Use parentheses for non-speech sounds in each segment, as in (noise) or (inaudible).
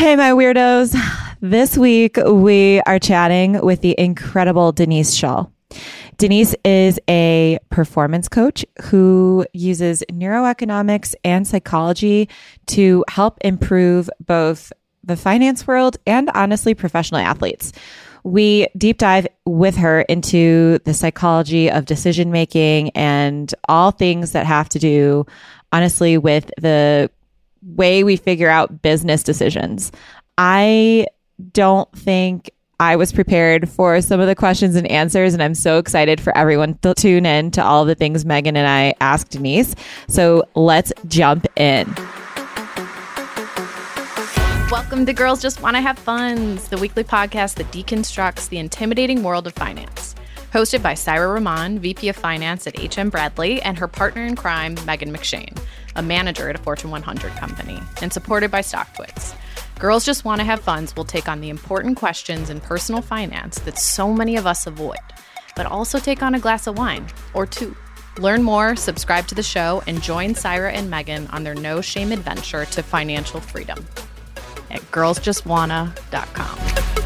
Hey, my weirdos. This week we are chatting with the incredible Denise Shull. Denise is a performance coach who uses neuroeconomics and psychology to help improve both the finance world and honestly professional athletes. We deep dive with her into the psychology of decision making and all things that have to do, honestly, with the way we figure out business decisions. I don't think I was prepared for some of the questions and answers, and I'm so excited for everyone to tune in to all the things Megan and I asked Denise. So let's jump in. Welcome to Girls Just Want to Have Funds, the weekly podcast that deconstructs the intimidating world of finance. Hosted by Saira Rahman, VP of Finance at HM Bradley, and her partner in crime, Megan McShane, a manager at a Fortune 100 company, and supported by StockTwits. Girls Just Want to Have Funds will take on the important questions in personal finance that so many of us avoid, but also take on a glass of wine or two. Learn more, subscribe to the show, and join Saira and Megan on their no shame adventure to financial freedom at girlsjustwanna.com.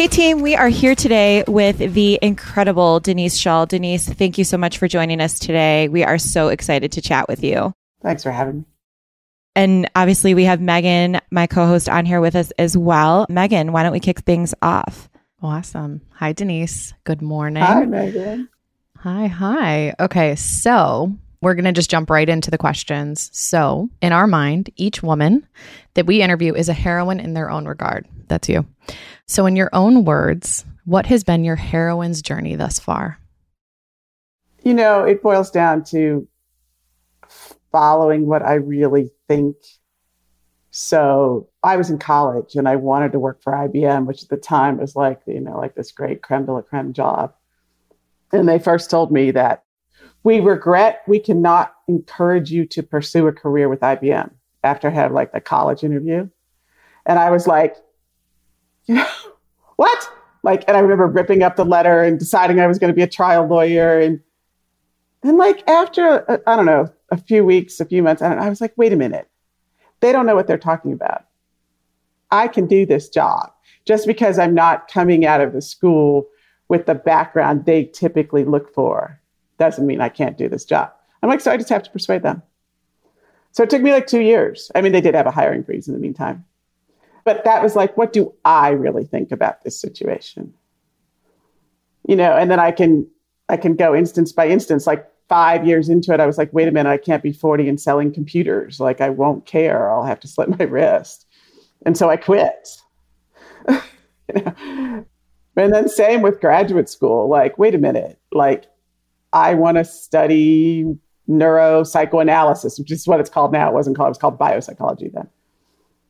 Hey, team, we are here today with the incredible Denise Shull. Denise, thank you so much for joining us today. We are so excited to chat with you. Thanks for having me. And obviously, we have Megan, my co host, on here with us as well. Megan, why don't we kick things off? Awesome. Hi, Denise. Good morning. Hi, Megan. Hi, hi. Okay, so we're going to just jump right into the questions. So, in our mind, each woman that we interview is a heroine in their own regard. That's you. So, in your own words, what has been your heroine's journey thus far? You know, it boils down to following what I really think. So I was in college and I wanted to work for IBM, which at the time was like, you know, like this great creme de la creme job. And they first told me that we regret we cannot encourage you to pursue a career with IBM after I had like the college interview. And I was like, what? Like, and I remember ripping up the letter and deciding I was going to be a trial lawyer. And then, like, after, uh, I don't know, a few weeks, a few months, and I was like, wait a minute. They don't know what they're talking about. I can do this job just because I'm not coming out of the school with the background they typically look for doesn't mean I can't do this job. I'm like, so I just have to persuade them. So it took me like two years. I mean, they did have a hiring freeze in the meantime. But that was like, what do I really think about this situation? You know, and then I can I can go instance by instance. Like five years into it, I was like, wait a minute, I can't be 40 and selling computers. Like, I won't care. I'll have to slit my wrist. And so I quit. (laughs) you know? And then, same with graduate school. Like, wait a minute, like, I want to study neuropsychoanalysis, which is what it's called now. It wasn't called, it was called biopsychology then.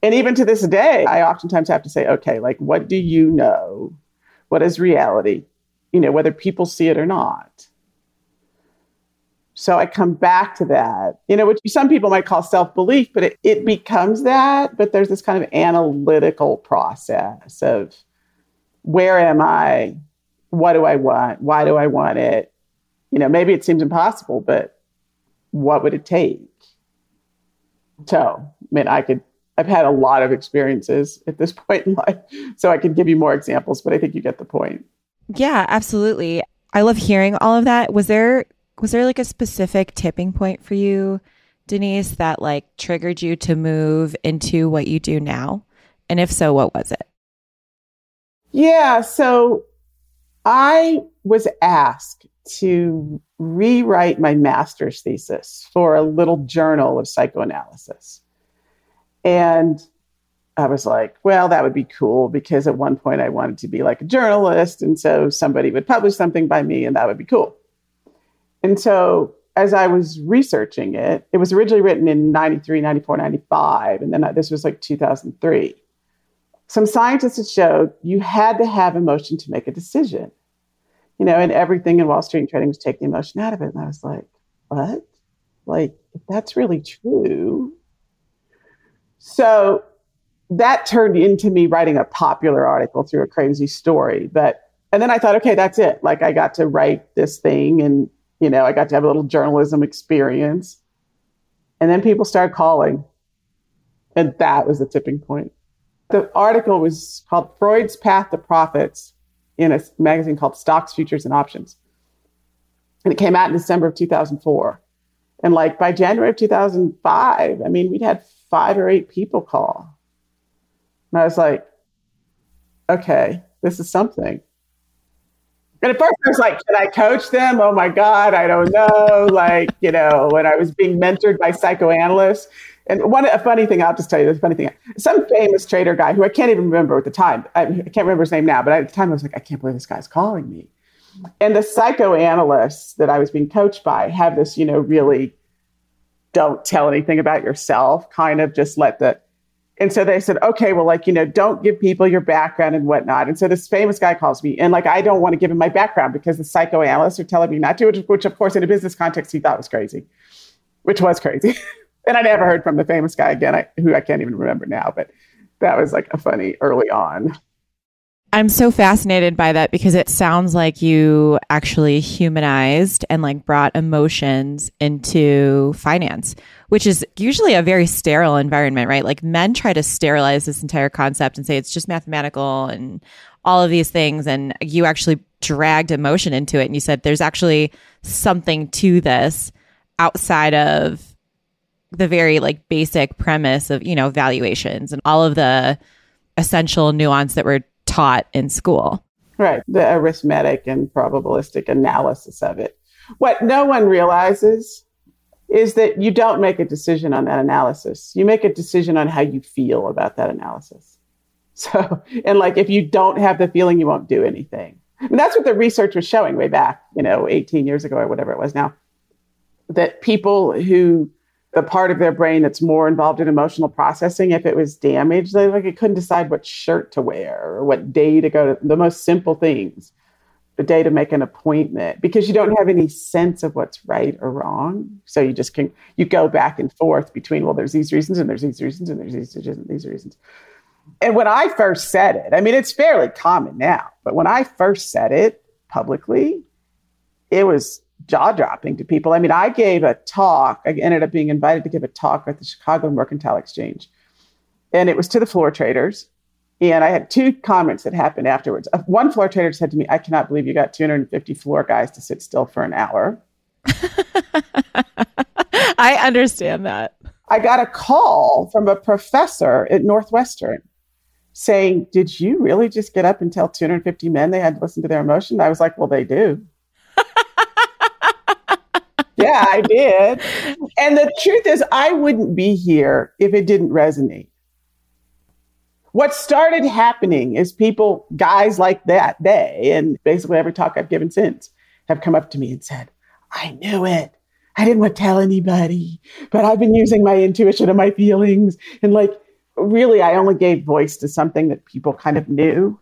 And even to this day, I oftentimes have to say, okay, like, what do you know? What is reality? You know, whether people see it or not. So I come back to that, you know, which some people might call self belief, but it, it becomes that. But there's this kind of analytical process of where am I? What do I want? Why do I want it? You know, maybe it seems impossible, but what would it take? So, I mean, I could, I've had a lot of experiences at this (laughs) point in life, so I could give you more examples, but I think you get the point. Yeah, absolutely. I love hearing all of that. Was there was there like a specific tipping point for you, Denise, that like triggered you to move into what you do now? And if so, what was it? Yeah, so I was asked to rewrite my master's thesis for a little journal of psychoanalysis. And I was like, well, that would be cool because at one point I wanted to be like a journalist. And so somebody would publish something by me and that would be cool. And so as I was researching it, it was originally written in 93, 94, 95, and then this was like 2003. Some scientists had showed you had to have emotion to make a decision. You know, and everything in Wall Street trading was taking the emotion out of it. And I was like, what? Like, if that's really true. So that turned into me writing a popular article through a crazy story. But, and then I thought, okay, that's it. Like, I got to write this thing and you know, I got to have a little journalism experience. And then people started calling. And that was the tipping point. The article was called Freud's Path to Profits in a magazine called Stocks, Futures, and Options. And it came out in December of 2004. And like by January of 2005, I mean, we'd had five or eight people call. And I was like, okay, this is something. And at first I was like, can I coach them? Oh my God, I don't know. like, you know, when I was being mentored by psychoanalysts. And one a funny thing, I'll just tell you this funny thing. Some famous trader guy who I can't even remember at the time, I, can't remember his name now, but at the time I was like, I can't believe this guy's calling me. And the psychoanalysts that I was being coached by have this, you know, really don't tell anything about yourself, kind of just let the and so they said, okay, well, like, you know, don't give people your background and whatnot. And so this famous guy calls me, and like, I don't want to give him my background because the psychoanalysts are telling me not to, which, which of course, in a business context, he thought was crazy, which was crazy. (laughs) and I never heard from the famous guy again, I, who I can't even remember now, but that was like a funny early on. I'm so fascinated by that because it sounds like you actually humanized and like brought emotions into finance, which is usually a very sterile environment, right? Like men try to sterilize this entire concept and say it's just mathematical and all of these things. And you actually dragged emotion into it. And you said there's actually something to this outside of the very like basic premise of, you know, valuations and all of the essential nuance that we're taught in school. Right. The arithmetic and probabilistic analysis of it. What no one realizes is that you don't make a decision on that analysis. You make a decision on how you feel about that analysis. (laughs) So, and like if you don't have the feeling, you won't do anything. And that's what the research was showing way back, you know, 18 years ago or whatever it was now, that people who the part of their brain that's more involved in emotional processing if it was damaged. They like it couldn't decide what shirt to wear or what day to go to the most simple things the day to make an appointment because you don't have any sense of what's right or wrong. So you just can you go back and forth between well there's these reasons and there's these reasons and there's these reasons and these reasons. And when i first said it i mean it's fairly common now but when i first said it publicly it was jaw dropping to people. I mean, I gave a talk, I ended up being invited to give a talk at the Chicago Mercantile Exchange, and it was to the floor traders. And I had two comments that happened afterwards. Uh, one floor trader said to me, I cannot believe you got 250 floor guys to sit still for an hour. (laughs) I understand that. I got a call from a professor at Northwestern saying, Did you really just get up and tell 250 men they had to listen to their emotion? I was like, Well, they do yeah, I did. And the truth is, I wouldn't be here if it didn't resonate. What started happening is people, guys like that day, and basically every talk I've given since, have come up to me and said, I knew it. I didn't want to tell anybody, but I've been using my intuition and my feelings. And like, really, I only gave voice to something that people kind of knew.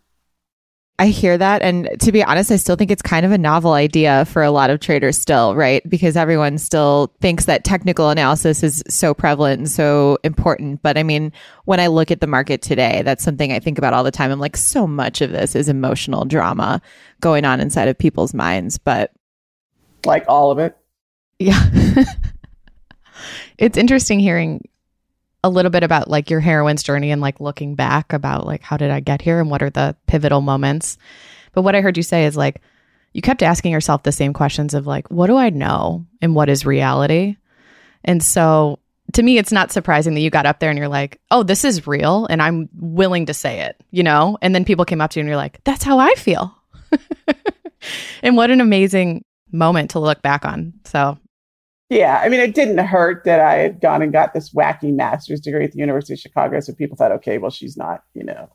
I hear that. And to be honest, I still think it's kind of a novel idea for a lot of traders still, right? Because everyone still thinks that technical analysis is so prevalent and so important. But I mean, when I look at the market today, that's something I think about all the time. I'm like, so much of this is emotional drama going on inside of people's minds. But like all of it. Yeah. (laughs) it's interesting hearing a little bit about like your heroine's journey and like looking back about like how did I get here and what are the pivotal moments. But what I heard you say is like you kept asking yourself the same questions of like what do I know and what is reality? And so to me it's not surprising that you got up there and you're like, "Oh, this is real and I'm willing to say it." You know? And then people came up to you and you're like, "That's how I feel." (laughs) and what an amazing moment to look back on. So yeah, I mean, it didn't hurt that I had gone and got this wacky master's degree at the University of Chicago. So people thought, okay, well, she's not, you know,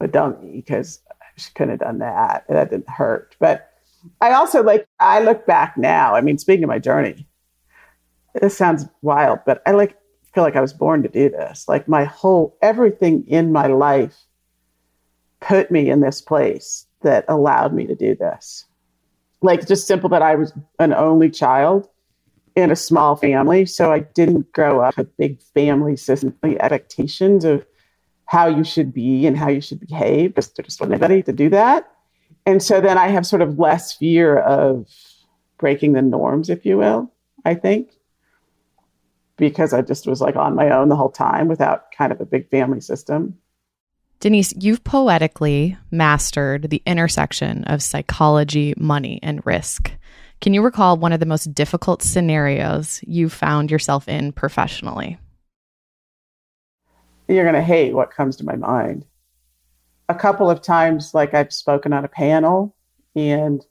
a dummy because she couldn't have done that. That didn't hurt. But I also like, I look back now. I mean, speaking of my journey, this sounds wild, but I like feel like I was born to do this. Like my whole, everything in my life put me in this place that allowed me to do this. Like just simple that I was an only child in a small family, so I didn't grow up with big family system expectations of how you should be and how you should behave. Just just wasn't anybody to do that, and so then I have sort of less fear of breaking the norms, if you will. I think. because I just was like on my own the whole time without kind of a big family system. Denise, you've poetically mastered the intersection of psychology, money, and risk. Can you recall one of the most difficult scenarios you found yourself in professionally? You're going to hate what comes to my mind. A couple of times, like I've spoken on a panel and,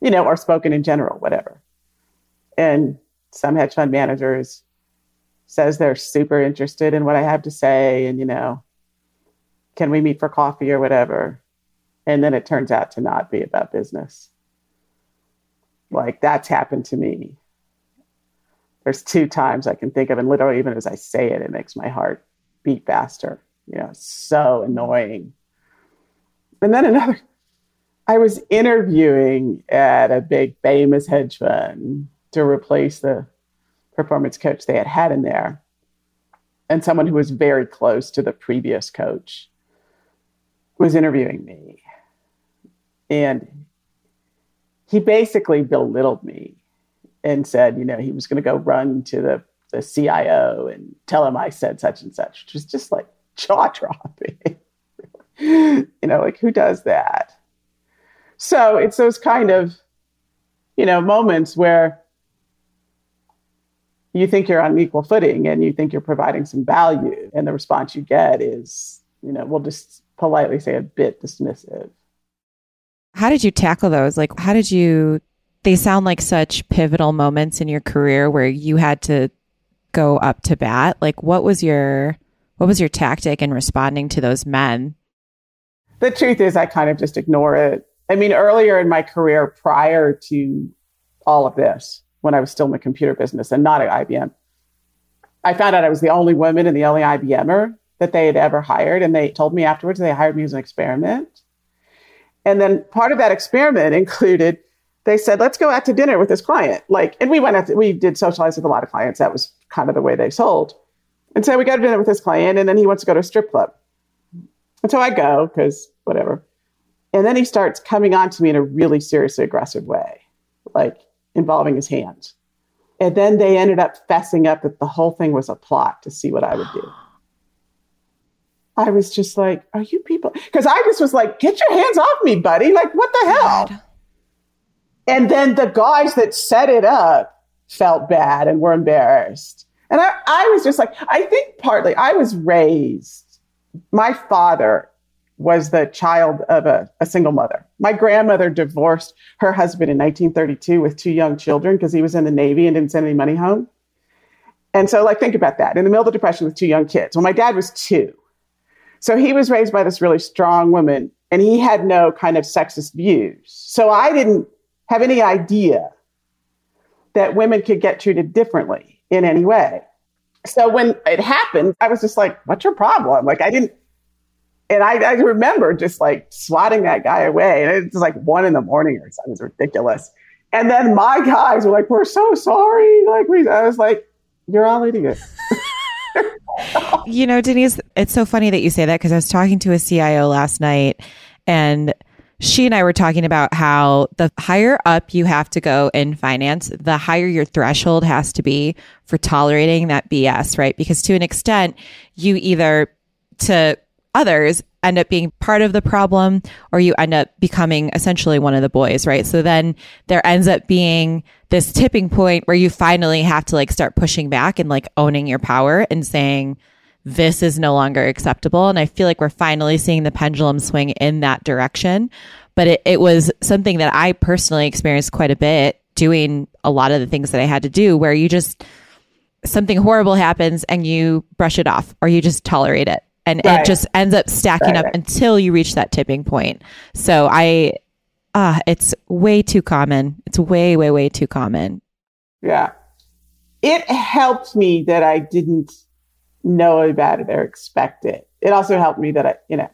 you know, or spoken in general, whatever. And some hedge fund managers says they're super interested in what I have to say and, you know, can we meet for coffee or whatever? And then it turns out to not be about business. Like that's happened to me. There's two times I can think of, and literally, even as I say it, it makes my heart beat faster. You know, so annoying. And then another, I was interviewing at a big famous hedge fund to replace the performance coach they had had in there, and someone who was very close to the previous coach was interviewing me. And he basically belittled me and said, you know, he was going to go run to the, the CIO and tell him I said such and such, which was just like jaw dropping. (laughs) you know, like who does that? So it's those kind of, you know, moments where you think you're on equal footing and you think you're providing some value. And the response you get is, you know, we'll just politely say a bit dismissive. How did you tackle those? Like, how did you? They sound like such pivotal moments in your career where you had to go up to bat. Like, what was your what was your tactic in responding to those men? The truth is, I kind of just ignore it. I mean, earlier in my career, prior to all of this, when I was still in the computer business and not at IBM, I found out I was the only woman and the only IBMer that they had ever hired. And they told me afterwards they hired me as an experiment. And then part of that experiment included they said, let's go out to dinner with this client. Like, and we went out, to, we did socialize with a lot of clients. That was kind of the way they sold. And so we go to dinner with this client, and then he wants to go to a strip club. And so I go because whatever. And then he starts coming on to me in a really seriously aggressive way, like involving his hands. And then they ended up fessing up that the whole thing was a plot to see what I would do. I was just like, are you people? Because I just was like, get your hands off me, buddy. Like, what the hell? God. And then the guys that set it up felt bad and were embarrassed. And I, I was just like, I think partly I was raised, my father was the child of a, a single mother. My grandmother divorced her husband in 1932 with two young children because he was in the Navy and didn't send any money home. And so, like, think about that in the middle of the Depression with two young kids. Well, my dad was two. So he was raised by this really strong woman and he had no kind of sexist views. So I didn't have any idea that women could get treated differently in any way. So when it happened, I was just like, what's your problem? Like, I didn't, and I, I remember just like swatting that guy away. And it was like one in the morning or something. It was ridiculous. And then my guys were like, we're so sorry. Like, we, I was like, you're all idiots. (laughs) you know, Denise, it's so funny that you say that because I was talking to a CIO last night and she and I were talking about how the higher up you have to go in finance, the higher your threshold has to be for tolerating that BS, right? Because to an extent, you either to others end up being part of the problem or you end up becoming essentially one of the boys, right? So then there ends up being this tipping point where you finally have to like start pushing back and like owning your power and saying, this is no longer acceptable. And I feel like we're finally seeing the pendulum swing in that direction. But it, it was something that I personally experienced quite a bit doing a lot of the things that I had to do where you just, something horrible happens and you brush it off or you just tolerate it and right. it just ends up stacking right. up until you reach that tipping point. So I, ah, uh, it's way too common. It's way, way, way too common. Yeah. It helped me that I didn't know about it or expect it. It also helped me that I, you know,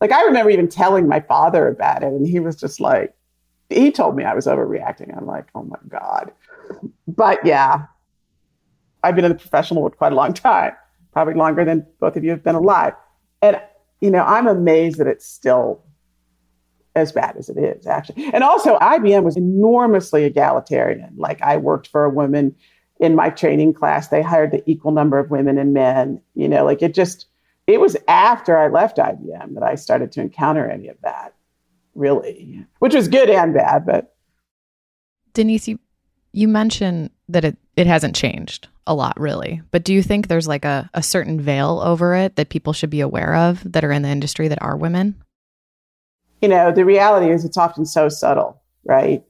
like I remember even telling my father about it and he was just like, he told me I was overreacting. I'm like, oh my God. But yeah, I've been in the professional world quite a long time probably longer than both of you have been alive. And, you know, I'm amazed that it's still as bad as it is, actually. And also, IBM was enormously egalitarian. Like, I worked for a woman in my training class, they hired the equal number of women and men. You know, like it just, it was after I left IBM that I started to encounter any of that, really, which was good and bad. But Denise, you, you mentioned that it, it hasn't changed a lot, really. But do you think there's like a, a certain veil over it that people should be aware of that are in the industry that are women? You know, the reality is it's often so subtle, right?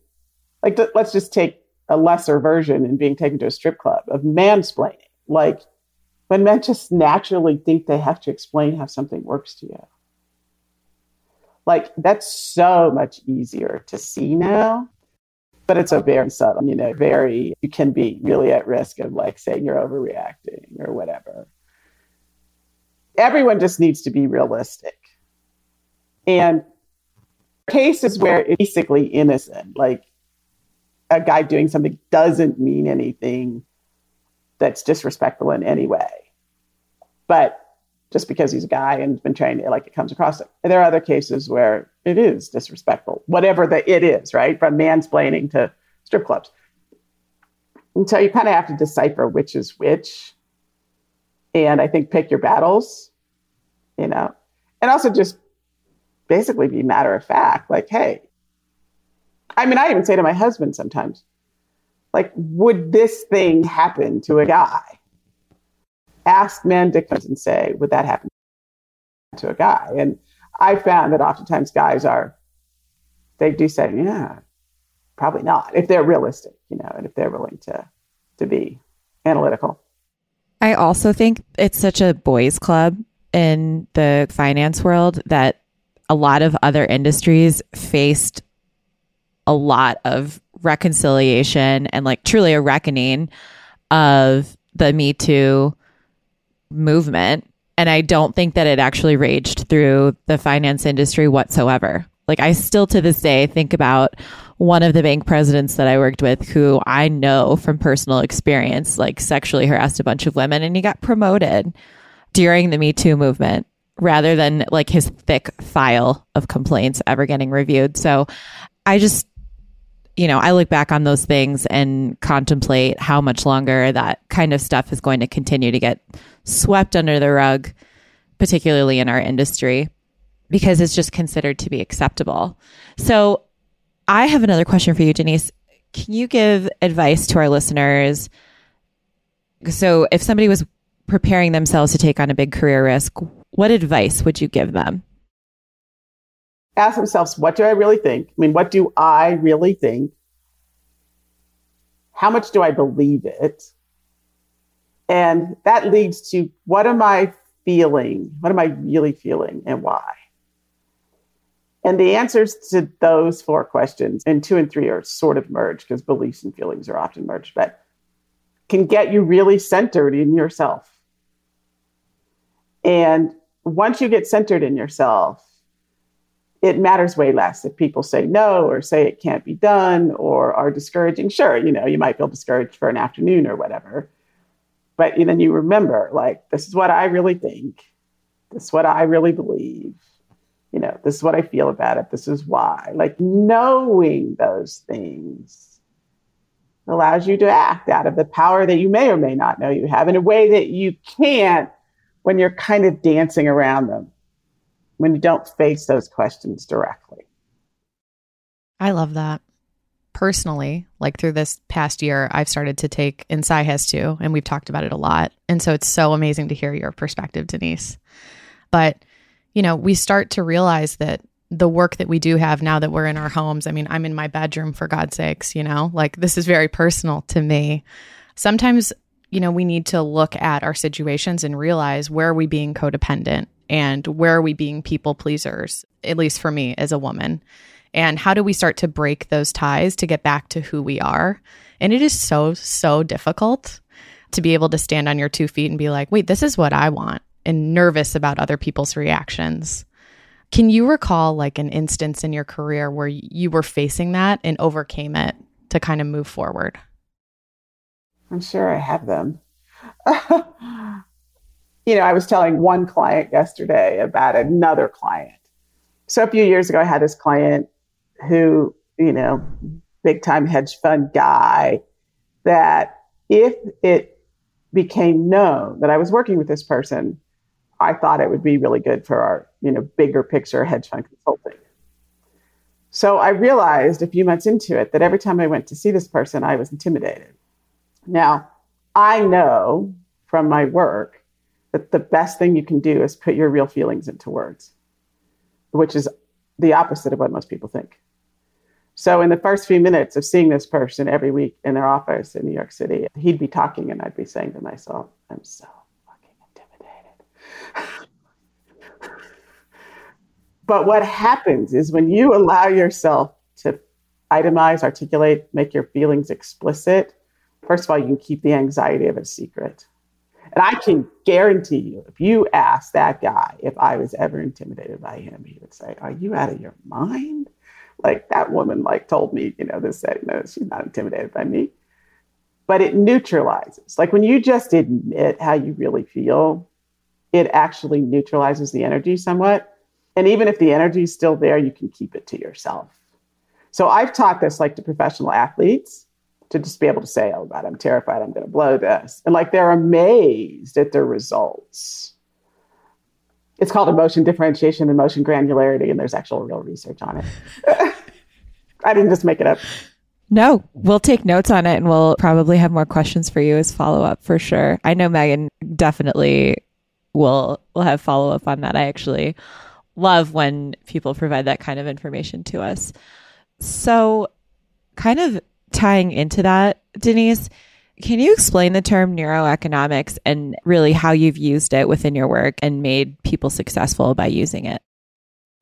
Like, th- let's just take a lesser version in being taken to a strip club of mansplaining. Like, when men just naturally think they have to explain how something works to you. Like, that's so much easier to see now but it's a very subtle, you know, very, you can be really at risk of like saying you're overreacting or whatever. Everyone just needs to be realistic. And cases where it's basically innocent, like a guy doing something doesn't mean anything that's disrespectful in any way. But just because he's a guy and been trained, like it comes across. It. There are other cases where it is disrespectful, whatever the it is, right? From mansplaining to strip clubs. And so you kind of have to decipher which is which. And I think pick your battles, you know, and also just basically be matter of fact. Like, hey, I mean, I even say to my husband sometimes, like, would this thing happen to a guy? Ask men to come and say, would that happen to a guy? And I found that oftentimes guys are, they do say, yeah, probably not, if they're realistic, you know, and if they're willing to, to be analytical. I also think it's such a boys' club in the finance world that a lot of other industries faced a lot of reconciliation and like truly a reckoning of the Me Too movement and I don't think that it actually raged through the finance industry whatsoever. Like, I still to this day think about one of the bank presidents that I worked with who I know from personal experience, like, sexually harassed a bunch of women and he got promoted during the Me Too movement rather than like his thick file of complaints ever getting reviewed. So I just, you know, I look back on those things and contemplate how much longer that kind of stuff is going to continue to get swept under the rug, particularly in our industry, because it's just considered to be acceptable. So I have another question for you, Denise. Can you give advice to our listeners? So if somebody was preparing themselves to take on a big career risk, what advice would you give them? Ask themselves, what do I really think? I mean, what do I really think? How much do I believe it? And that leads to what am I feeling? What am I really feeling and why? And the answers to those four questions, and two and three are sort of merged because beliefs and feelings are often merged, but can get you really centered in yourself. And once you get centered in yourself, it matters way less if people say no or say it can't be done or are discouraging. Sure, you know, you might feel discouraged for an afternoon or whatever. But then you remember, like, this is what I really think. This is what I really believe. You know, this is what I feel about it. This is why. Like, knowing those things allows you to act out of the power that you may or may not know you have in a way that you can't when you're kind of dancing around them, when you don't face those questions directly. I love that personally, like through this past year, I've started to take, and Sai has too, and we've talked about it a lot. And so it's so amazing to hear your perspective, Denise. But, you know, we start to realize that the work that we do have now that we're in our homes, I mean, I'm in my bedroom for God's sakes, you know, like this is very personal to me. Sometimes, you know, we need to look at our situations and realize where are we being codependent and where are we being people pleasers, at least for me as a woman and how do we start to break those ties to get back to who we are? And it is so, so difficult to be able to stand on your two feet and be like, wait, this is what I want, and nervous about other people's reactions. Can you recall like an instance in your career where you were facing that and overcame it to kind of move forward? I'm sure I have them. (laughs) you know, I was telling one client yesterday about another client. So a few years ago, I had this client who, you know, big time hedge fund guy that if it became known that I was working with this person, I thought it would be really good for our, you know, bigger picture hedge fund consulting. So I realized a few months into it that every time I went to see this person, I was intimidated. Now, I know from my work that the best thing you can do is put your real feelings into words, which is the opposite of what most people think. So, in the first few minutes of seeing this person every week in their office in New York City, he'd be talking and I'd be saying to myself, I'm so fucking intimidated. (laughs) But what happens is when you allow yourself to itemize, articulate, make your feelings explicit, first of all, you can keep the anxiety of it a secret. And I can guarantee you, if you ask that guy if I was ever intimidated by him, he would say, Are you out of your mind? Like that woman like told me, you know, this said, no, she's not intimidated by me. But it neutralizes. Like when you just admit how you really feel, it actually neutralizes the energy somewhat. And even if the energy is still there, you can keep it to yourself. So I've taught this like to professional athletes to just be able to say, oh God, I'm terrified, I'm going to blow this. And like they're amazed at their results. It's called emotion differentiation, and emotion granularity, and there's actual real research on it. (laughs) I didn't just make it up. No, we'll take notes on it and we'll probably have more questions for you as follow up for sure. I know Megan definitely will will have follow up on that. I actually love when people provide that kind of information to us. So, kind of tying into that, Denise, can you explain the term neuroeconomics and really how you've used it within your work and made people successful by using it?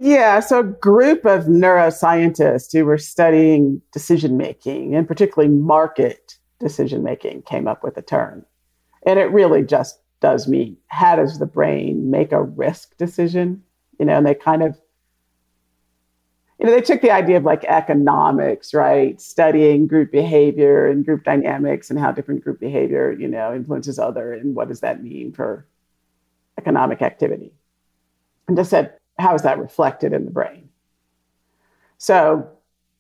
Yeah, so a group of neuroscientists who were studying decision making and particularly market decision making came up with the term. And it really just does mean how does the brain make a risk decision? you know, and they kind of, you know, they took the idea of like economics, right? Studying group behavior and group dynamics and how different group behavior, you know, influences other and what does that mean for economic activity. And just said, how is that reflected in the brain? So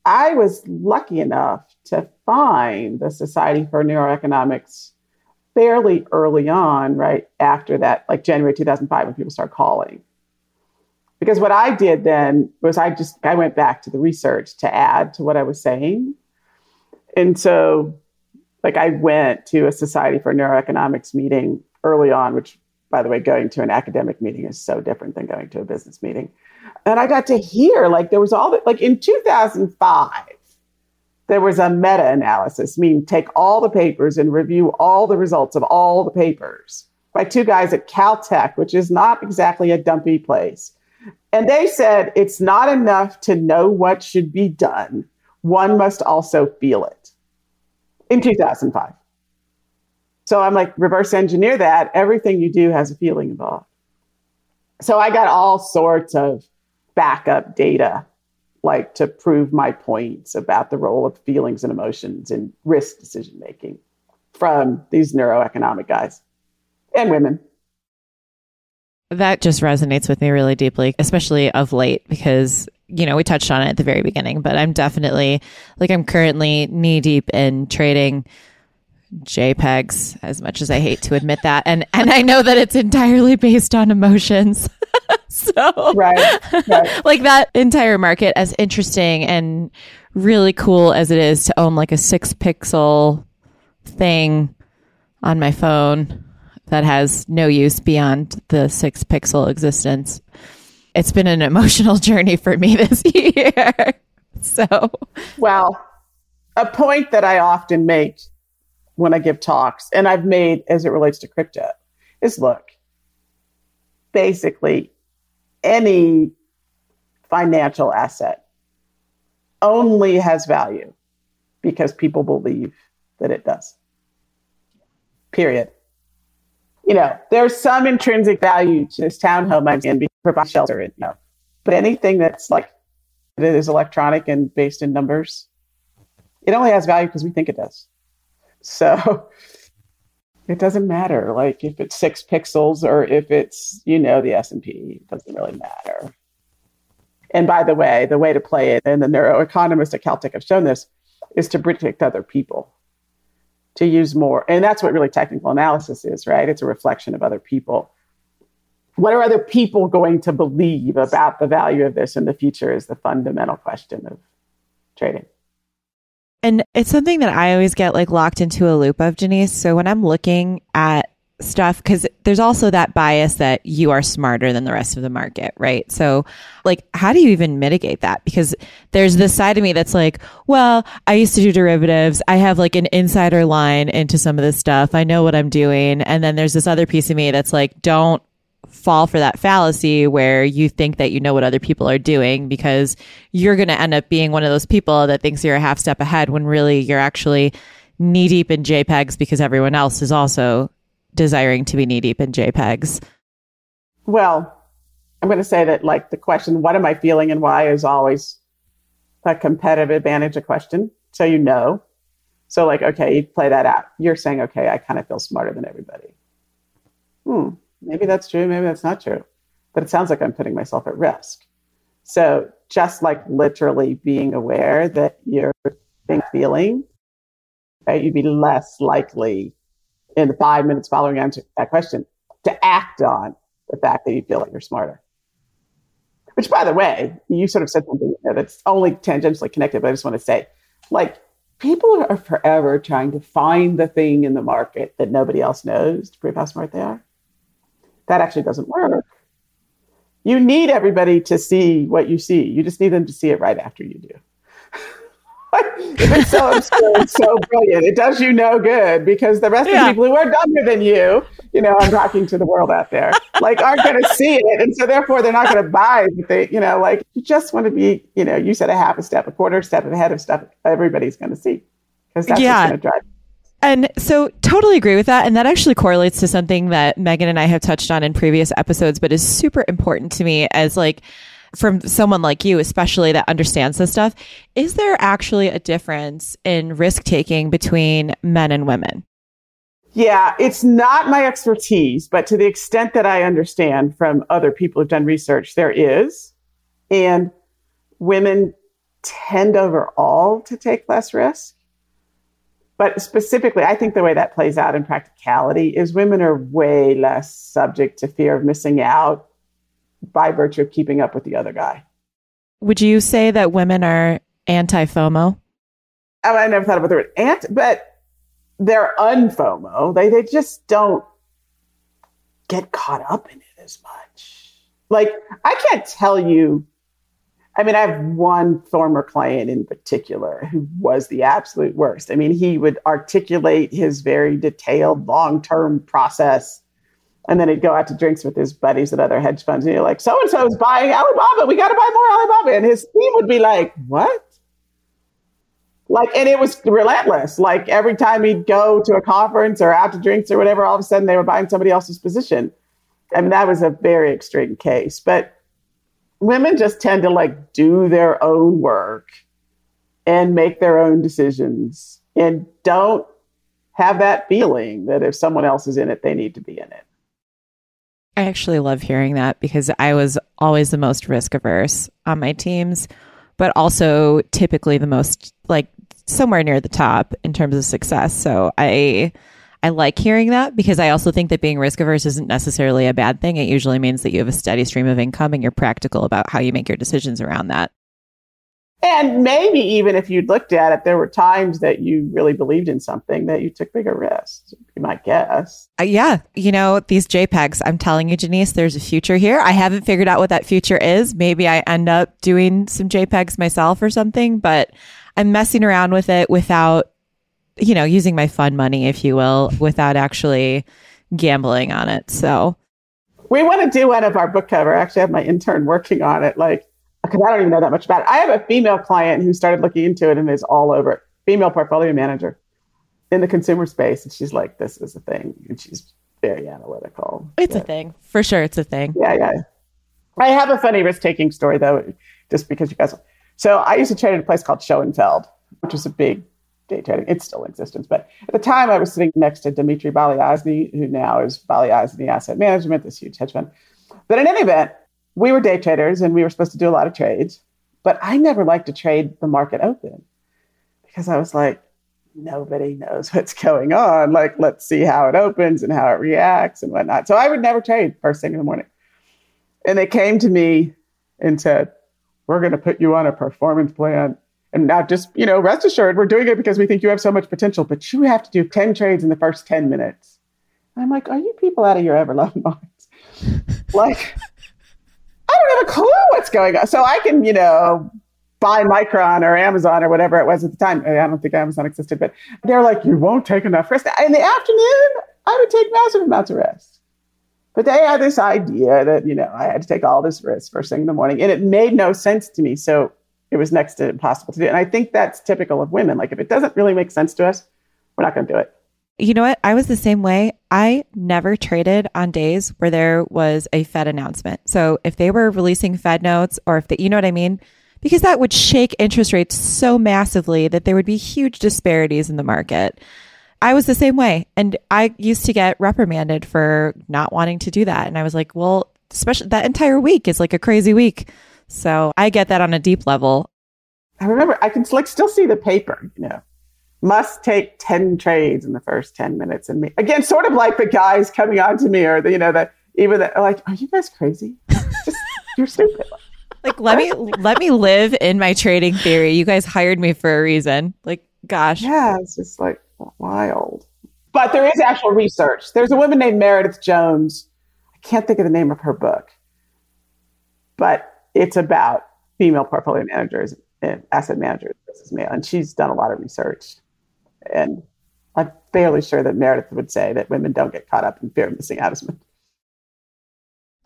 I was lucky enough to find the Society for Neuroeconomics fairly early on, right after that, like January 2005, when people start calling because what I did then was I just I went back to the research to add to what I was saying. And so like I went to a Society for Neuroeconomics meeting early on, which by the way, going to an academic meeting is so different than going to a business meeting. And I got to hear like there was all that like in 2005 there was a meta analysis, meaning take all the papers and review all the results of all the papers by two guys at Caltech, which is not exactly a dumpy place. And they said it's not enough to know what should be done. One must also feel it in 2005. So I'm like, reverse engineer that. Everything you do has a feeling involved. So I got all sorts of backup data, like to prove my points about the role of feelings and emotions in risk decision making from these neuroeconomic guys and women. That just resonates with me really deeply, especially of late, because, you know, we touched on it at the very beginning, but I'm definitely like, I'm currently knee deep in trading JPEGs as much as I hate to admit that. And, and I know that it's entirely based on emotions. (laughs) so, right, right. (laughs) like that entire market, as interesting and really cool as it is to own like a six pixel thing on my phone that has no use beyond the six pixel existence. It's been an (laughs) emotional journey for me this (laughs) year. so, well, a point that I often make when I give talks, and I've made as it relates to crypto, is look, basically, any financial asset only has value because people believe that it does. Period you know, there's some intrinsic value to this townhome I'm in provide shelter. You know, but anything that's like that is electronic and based in numbers, it only has value because we think it does. So (laughs) it doesn't matter, like if it's six pixels or if it's you know the S and P, doesn't really matter. And by the way, the way to play it, and the neuroeconomists at Caltech have shown this, is to predict other people. To use more. And that's what really technical analysis is, right? It's a reflection of other people. What are other people going to believe about the value of this in the future is the fundamental question of trading. And it's something that I always get like locked into a loop of, Janice. So when I'm looking at stuff because there's also that bias that you are smarter than the rest of the market, right? So, like, how do you even mitigate that? Because there's this side of me that's like, well, I used to do derivatives. I have like an insider line into some of this stuff. I know what I'm doing. And then there's this other piece of me that's like, don't fall for that fallacy where you think that you know what other people are doing because you're going to end up being one of those people that thinks you're a half step ahead when really you're actually knee deep in JPEGs because everyone else is also desiring to be knee deep in JPEGs? Well, I'm going to say that, like, the question, what am I feeling and why, is always a competitive advantage a question. So you know. So, like, okay, you play that out. You're saying, okay, I kind of feel smarter than everybody. Hmm, maybe that's true. Maybe that's not true. But it sounds like I'm putting myself at risk. So, just like literally being aware that you're feeling, right, you'd be less likely in the five minutes following answer that question to act on the fact that you feel like you're smarter. Which, by the way, you sort of said something that's only tangentially connected, but I just want to say, like, people are forever trying to find the thing in the market that nobody else knows to prove how smart they are. That actually doesn't work. You need everybody to see what you see. You just need them to see it right after you do (laughs) it's so obscure and so brilliant, it does you no good because the rest yeah. of the people who are dumber than you, you know, I'm talking to the world out there, like aren't going to see it, and so therefore they're not going to buy. They, you know, like you just want to be, you know, you said a half a step, a quarter step ahead of stuff everybody's going to see because that's yeah. going to drive. And so totally agree with that. And that actually correlates to something that Megan and I have touched on in previous episodes, but is super important to me as like from someone like you, especially that understands this stuff, is there actually a difference in risk taking between men and women? Yeah, it's not my expertise, but to the extent that I understand from other people who've done research, there is. And women tend overall to take less risk. But specifically, I think the way that plays out in practicality is women are way less subject to fear of missing out by virtue of keeping up with the other guy. Would you say that women are anti FOMO? I, oh, I never thought about the word ant, but they're unFOMO. They they just don't get caught up in it as much. Like I can't tell you. I mean, I have one former client in particular who was the absolute worst. I mean, he would articulate his very detailed long term process and then he'd go out to drinks with his buddies at other hedge funds. And you're like, so and so is buying Alibaba. We got to buy more Alibaba. And his team would be like, what? Like, and it was relentless. Like every time he'd go to a conference or out to drinks or whatever, all of a sudden they were buying somebody else's position. I mean, that was a very extreme case. But women just tend to like do their own work and make their own decisions and don't have that feeling that if someone else is in it, they need to be in it. I actually love hearing that because I was always the most risk averse on my teams, but also typically the most like somewhere near the top in terms of success. So I I like hearing that because I also think that being risk averse isn't necessarily a bad thing. It usually means that you have a steady stream of income and you're practical about how you make your decisions around that. And maybe even if you'd looked at it, there were times that you really believed in something that you took bigger risks, you might guess. Uh, yeah. You know, these JPEGs, I'm telling you, Janice, there's a future here. I haven't figured out what that future is. Maybe I end up doing some JPEGs myself or something, but I'm messing around with it without, you know, using my fun money, if you will, without actually gambling on it. So we want to do one of our book cover. I actually have my intern working on it. Like, because I don't even know that much about it. I have a female client who started looking into it and is all over it. Female portfolio manager in the consumer space. And she's like, this is a thing. And she's very analytical. It's a thing. For sure, it's a thing. Yeah, yeah. I have a funny risk taking story, though, just because you guys. So I used to trade at a place called Schonfeld, which was a big day trading. It's still in existence. But at the time, I was sitting next to Dmitry Balyasny, who now is Balyasny Asset Management, this huge hedge fund. But in any event, we were day traders and we were supposed to do a lot of trades, but I never liked to trade the market open because I was like, nobody knows (laughs) what's going on. Like, let's see how it opens and how it reacts and whatnot. So I would never trade first thing in the morning. And they came to me and said, We're going to put you on a performance plan. And now just, you know, rest assured, we're doing it because we think you have so much potential, but you have to do 10 trades in the first 10 minutes. I'm like, Are you people out of your ever loving minds? (laughs) like, clue what's going on. So I can, you know, buy Micron or Amazon or whatever it was at the time. I don't think Amazon existed, but they're like, you won't take enough rest. In the afternoon, I would take massive amounts of rest. But they had this idea that, you know, I had to take all this risk first thing in the morning. And it made no sense to me. So it was next to impossible to do. And I think that's typical of women. Like if it doesn't really make sense to us, we're not going to do it. You know what? I was the same way. I never traded on days where there was a Fed announcement. So if they were releasing Fed notes or if they, you know what I mean? because that would shake interest rates so massively that there would be huge disparities in the market. I was the same way. And I used to get reprimanded for not wanting to do that. And I was like, well, especially that entire week is like a crazy week. So I get that on a deep level. I remember I can like still see the paper, you know, must take 10 trades in the first 10 minutes. And me again, sort of like the guys coming on to me or the, you know, that even that like, are you guys crazy? Just, you're stupid like let me let me live in my trading theory. You guys hired me for a reason. Like, gosh. Yeah, it's just like wild. But there is actual research. There's a woman named Meredith Jones. I can't think of the name of her book, but it's about female portfolio managers and asset managers versus male. And she's done a lot of research. And I'm fairly sure that Meredith would say that women don't get caught up in fear of missing out as much.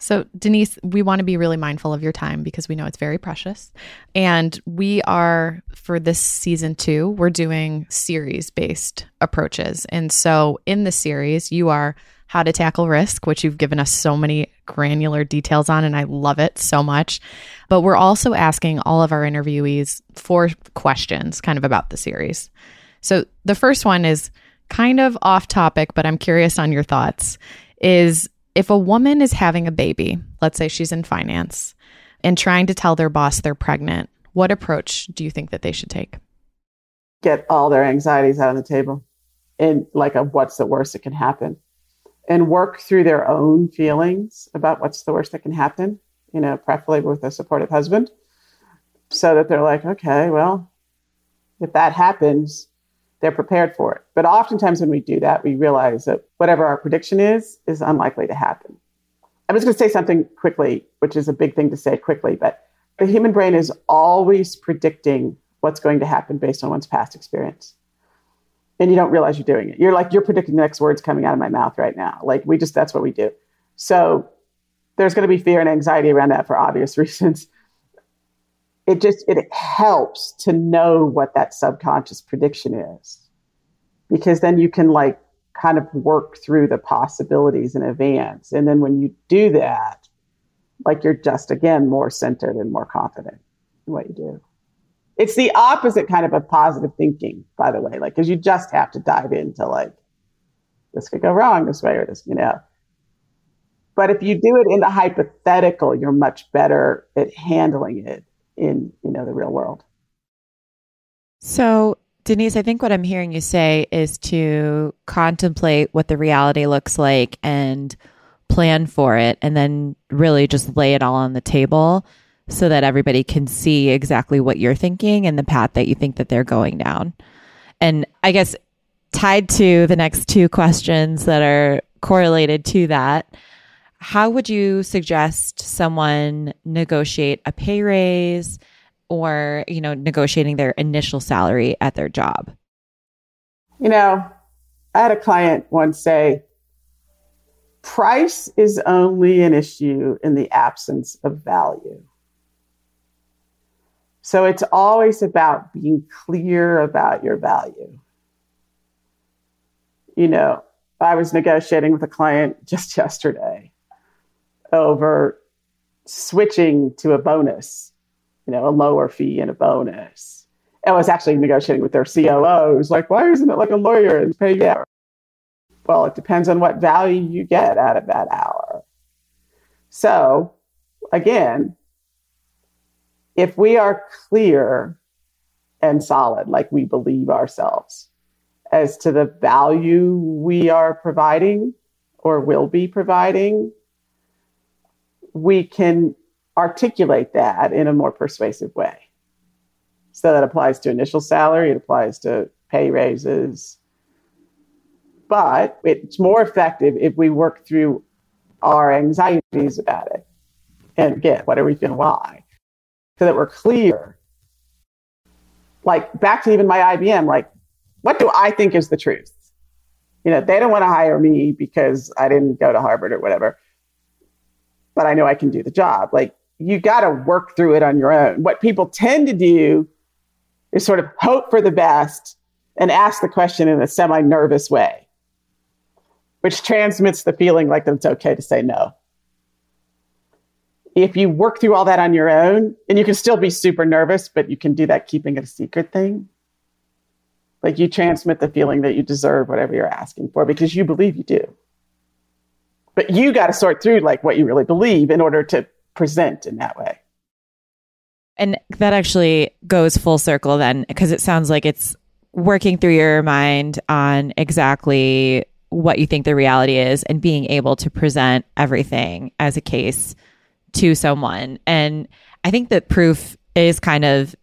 So, Denise, we want to be really mindful of your time because we know it's very precious. And we are, for this season two, we're doing series based approaches. And so, in the series, you are how to tackle risk, which you've given us so many granular details on, and I love it so much. But we're also asking all of our interviewees four questions kind of about the series. So, the first one is kind of off topic, but I'm curious on your thoughts. Is if a woman is having a baby, let's say she's in finance, and trying to tell their boss they're pregnant, what approach do you think that they should take? Get all their anxieties out on the table and like a what's the worst that can happen and work through their own feelings about what's the worst that can happen, you know, preferably with a supportive husband, so that they're like, okay, well, if that happens, they're prepared for it. But oftentimes when we do that, we realize that whatever our prediction is, is unlikely to happen. I'm just going to say something quickly, which is a big thing to say quickly, but the human brain is always predicting what's going to happen based on one's past experience. And you don't realize you're doing it. You're like, you're predicting the next words coming out of my mouth right now. Like, we just, that's what we do. So there's going to be fear and anxiety around that for obvious (laughs) reasons it just it helps to know what that subconscious prediction is. Because then you can like kind of work through the possibilities in advance. And then when you do that like you're just again more centered and more confident in what you do. It's the opposite kind of a positive thinking by the way. Like because you just have to dive into like this could go wrong this way or this you know. But if you do it in the hypothetical you're much better at handling it in you know the real world. So Denise, I think what I'm hearing you say is to contemplate what the reality looks like and plan for it and then really just lay it all on the table so that everybody can see exactly what you're thinking and the path that you think that they're going down. And I guess tied to the next two questions that are correlated to that, how would you suggest someone negotiate a pay raise or, you know, negotiating their initial salary at their job? You know, I had a client once say, price is only an issue in the absence of value. So it's always about being clear about your value. You know, I was negotiating with a client (laughs) just yesterday over switching to a bonus, you know, a lower fee and a bonus. I was actually negotiating with their COO who's like, why isn't it like a lawyer and pay you Well, it depends on what value you get out of that hour. So again, if we are clear and solid, like we believe ourselves, as to the value we are providing or will be providing, we can articulate that in a more persuasive way. So that applies to initial salary, it applies to pay raises. But it's more effective if we work through our anxieties about it and get what are we feeling why so that we're clear like back to even my ibm like what do i think is the truth you know they don't want to hire me because i didn't go to harvard or whatever but i know i can do the job like you got to work through it on your own what people tend to do is sort of hope for the best and ask the question in a semi nervous way which transmits the feeling like it's okay to say no. If you work through all that on your own, and you can still be super nervous, but you can do that keeping it a secret thing. Like you transmit the feeling that you deserve whatever you're asking for because you believe you do. But you got to sort through like what you really believe in order to present in that way. And that actually goes full circle then, because it sounds like it's working through your mind on exactly what you think the reality is and being able to present everything as a case to someone. And I think that proof is kind of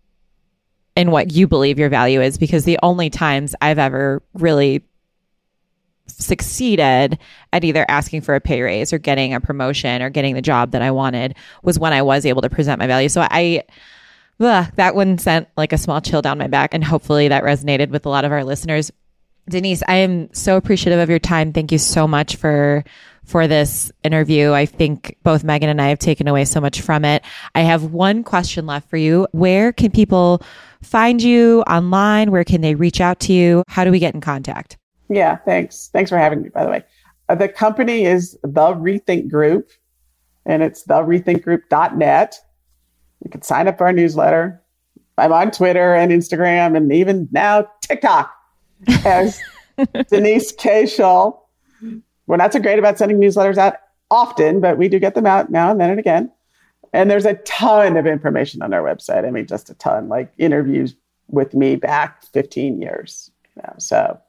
in what you believe your value is because the only times I've ever really succeeded at either asking for a pay raise or getting a promotion or getting the job that I wanted was when I was able to present my value. So I ugh, that one sent like a small chill down my back and hopefully that resonated with a lot of our listeners. Denise, I am so appreciative of your time. Thank you so much for for this interview. I think both Megan and I have taken away so much from it. I have one question left for you. Where can people find you online? Where can they reach out to you? How do we get in contact? Yeah, thanks. Thanks for having me, by the way. Uh, the company is the Rethink Group, and it's the rethinkgroup.net. You can sign up for our newsletter. I'm on Twitter and Instagram and even now TikTok (laughs) as Denise K. Shull. We're not so great about sending newsletters out often, but we do get them out now and then and again. And there's a ton of information on our website. I mean, just a ton, like interviews with me back 15 years. You know, so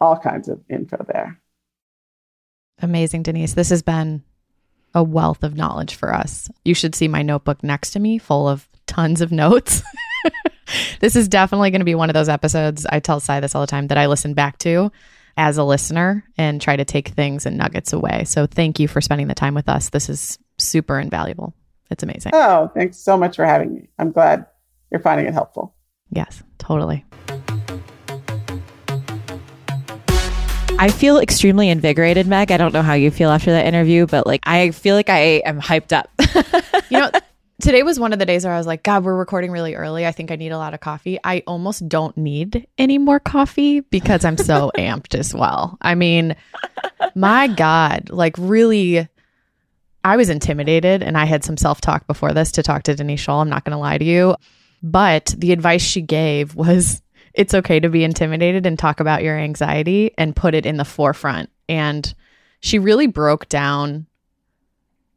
all kinds of info there. Amazing, Denise. This has been a wealth of knowledge for us. You should see my notebook next to me full of tons of notes. (laughs) this is definitely going to be one of those episodes. I tell Cy this all the time that I listen back to as a listener and try to take things and nuggets away. So thank you for spending the time with us. This is super invaluable. It's amazing. Oh, thanks so much for having me. I'm glad you're finding it helpful. Yes, totally. I feel extremely invigorated, Meg. I don't know how you feel after that interview, but like I feel like I am hyped up. you know, (laughs) today was one of the days where I was like, God, we're recording really early. I think I need a lot of coffee. I almost don't need any more coffee because I'm so (laughs) amped as well. I mean, my God, like really, I was intimidated and I had some self talk before this to talk to Denise Shull. I'm not going to lie to you. But the advice she gave was it's okay to be intimidated and talk about your anxiety and put it in the forefront. And she really broke down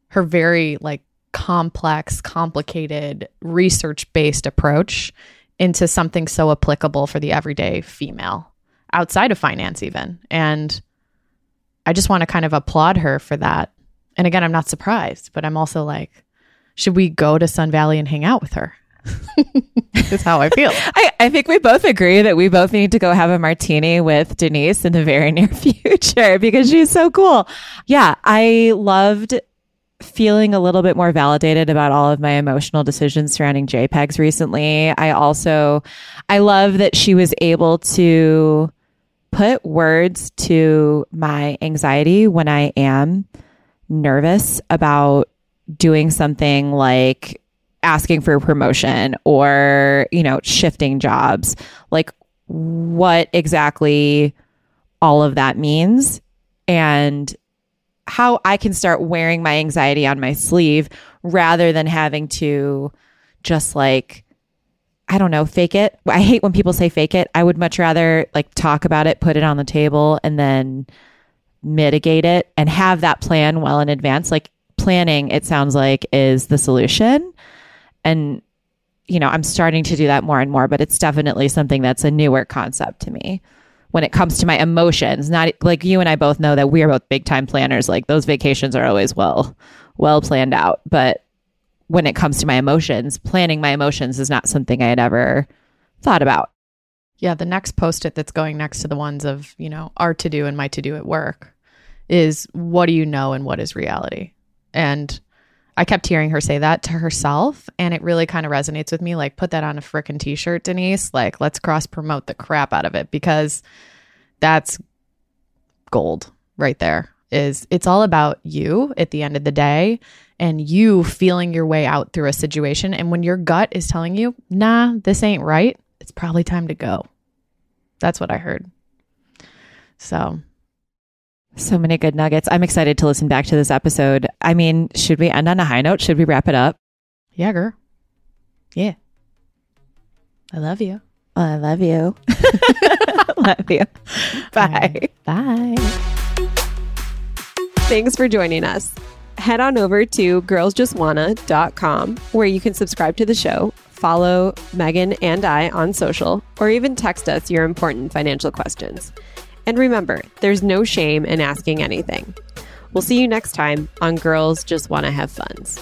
her very like complex, complicated, research based approach into something so applicable for the everyday female outside of finance, even. And I just want to kind of applaud her for that. And again, I'm not surprised, but I'm also like, should we go to Sun Valley and hang out with her? That's how I feel. (laughs) I, I think we both agree that we both need to go have a martini with Denise in the very (laughs) near future because she's so cool. Yeah, I loved feeling a little bit more validated about all of my emotional decisions surrounding JPEGs recently. I also, I love that she was able to put words to my anxiety when I am nervous about doing something like asking for a promotion or, you know, shifting jobs. Like what exactly all of that means and how I can start wearing my anxiety on my sleeve rather than having to just like I don't know, fake it. I hate when people say fake it. I would much rather like talk about it, put it on the table and then mitigate it and have that plan well in advance. Like planning, it sounds like is the solution. And you know, I'm starting to do that more and more, but it's definitely something that's a newer concept to me when it comes to my emotions, not like you and I both know that we are both big time planners. Like those vacations are always well, well planned out. But when it comes to my emotions, planning my emotions is not something I had ever thought about. Yeah, the next post it that's going next to the ones of, you know, our to do and my to do at work is what do you know and what is reality? And I kept hearing her say that to herself, and it really kind of resonates with me. Like, put that on a frickin' t shirt, Denise. Like, let's cross promote the crap out of it because that's gold right there. Is it's all about you at the end of the day and you feeling your way out through a situation. And when your gut is telling you, nah, this ain't right, it's probably time to go. That's what I heard. So so many good nuggets. I'm excited to listen back to this episode. I mean, should we end on a high note? Should we wrap it up? Yeah, girl. Yeah. I love you. I love you. (laughs) (laughs) love you. Bye. Bye. Thanks for joining us. Head on over to girlsjustwanna.com where you can subscribe to the show, follow Megan and I on social, or even text us your important financial questions. And remember, there's no shame in asking anything. We'll see you next time on Girls Just Want to Have Funds.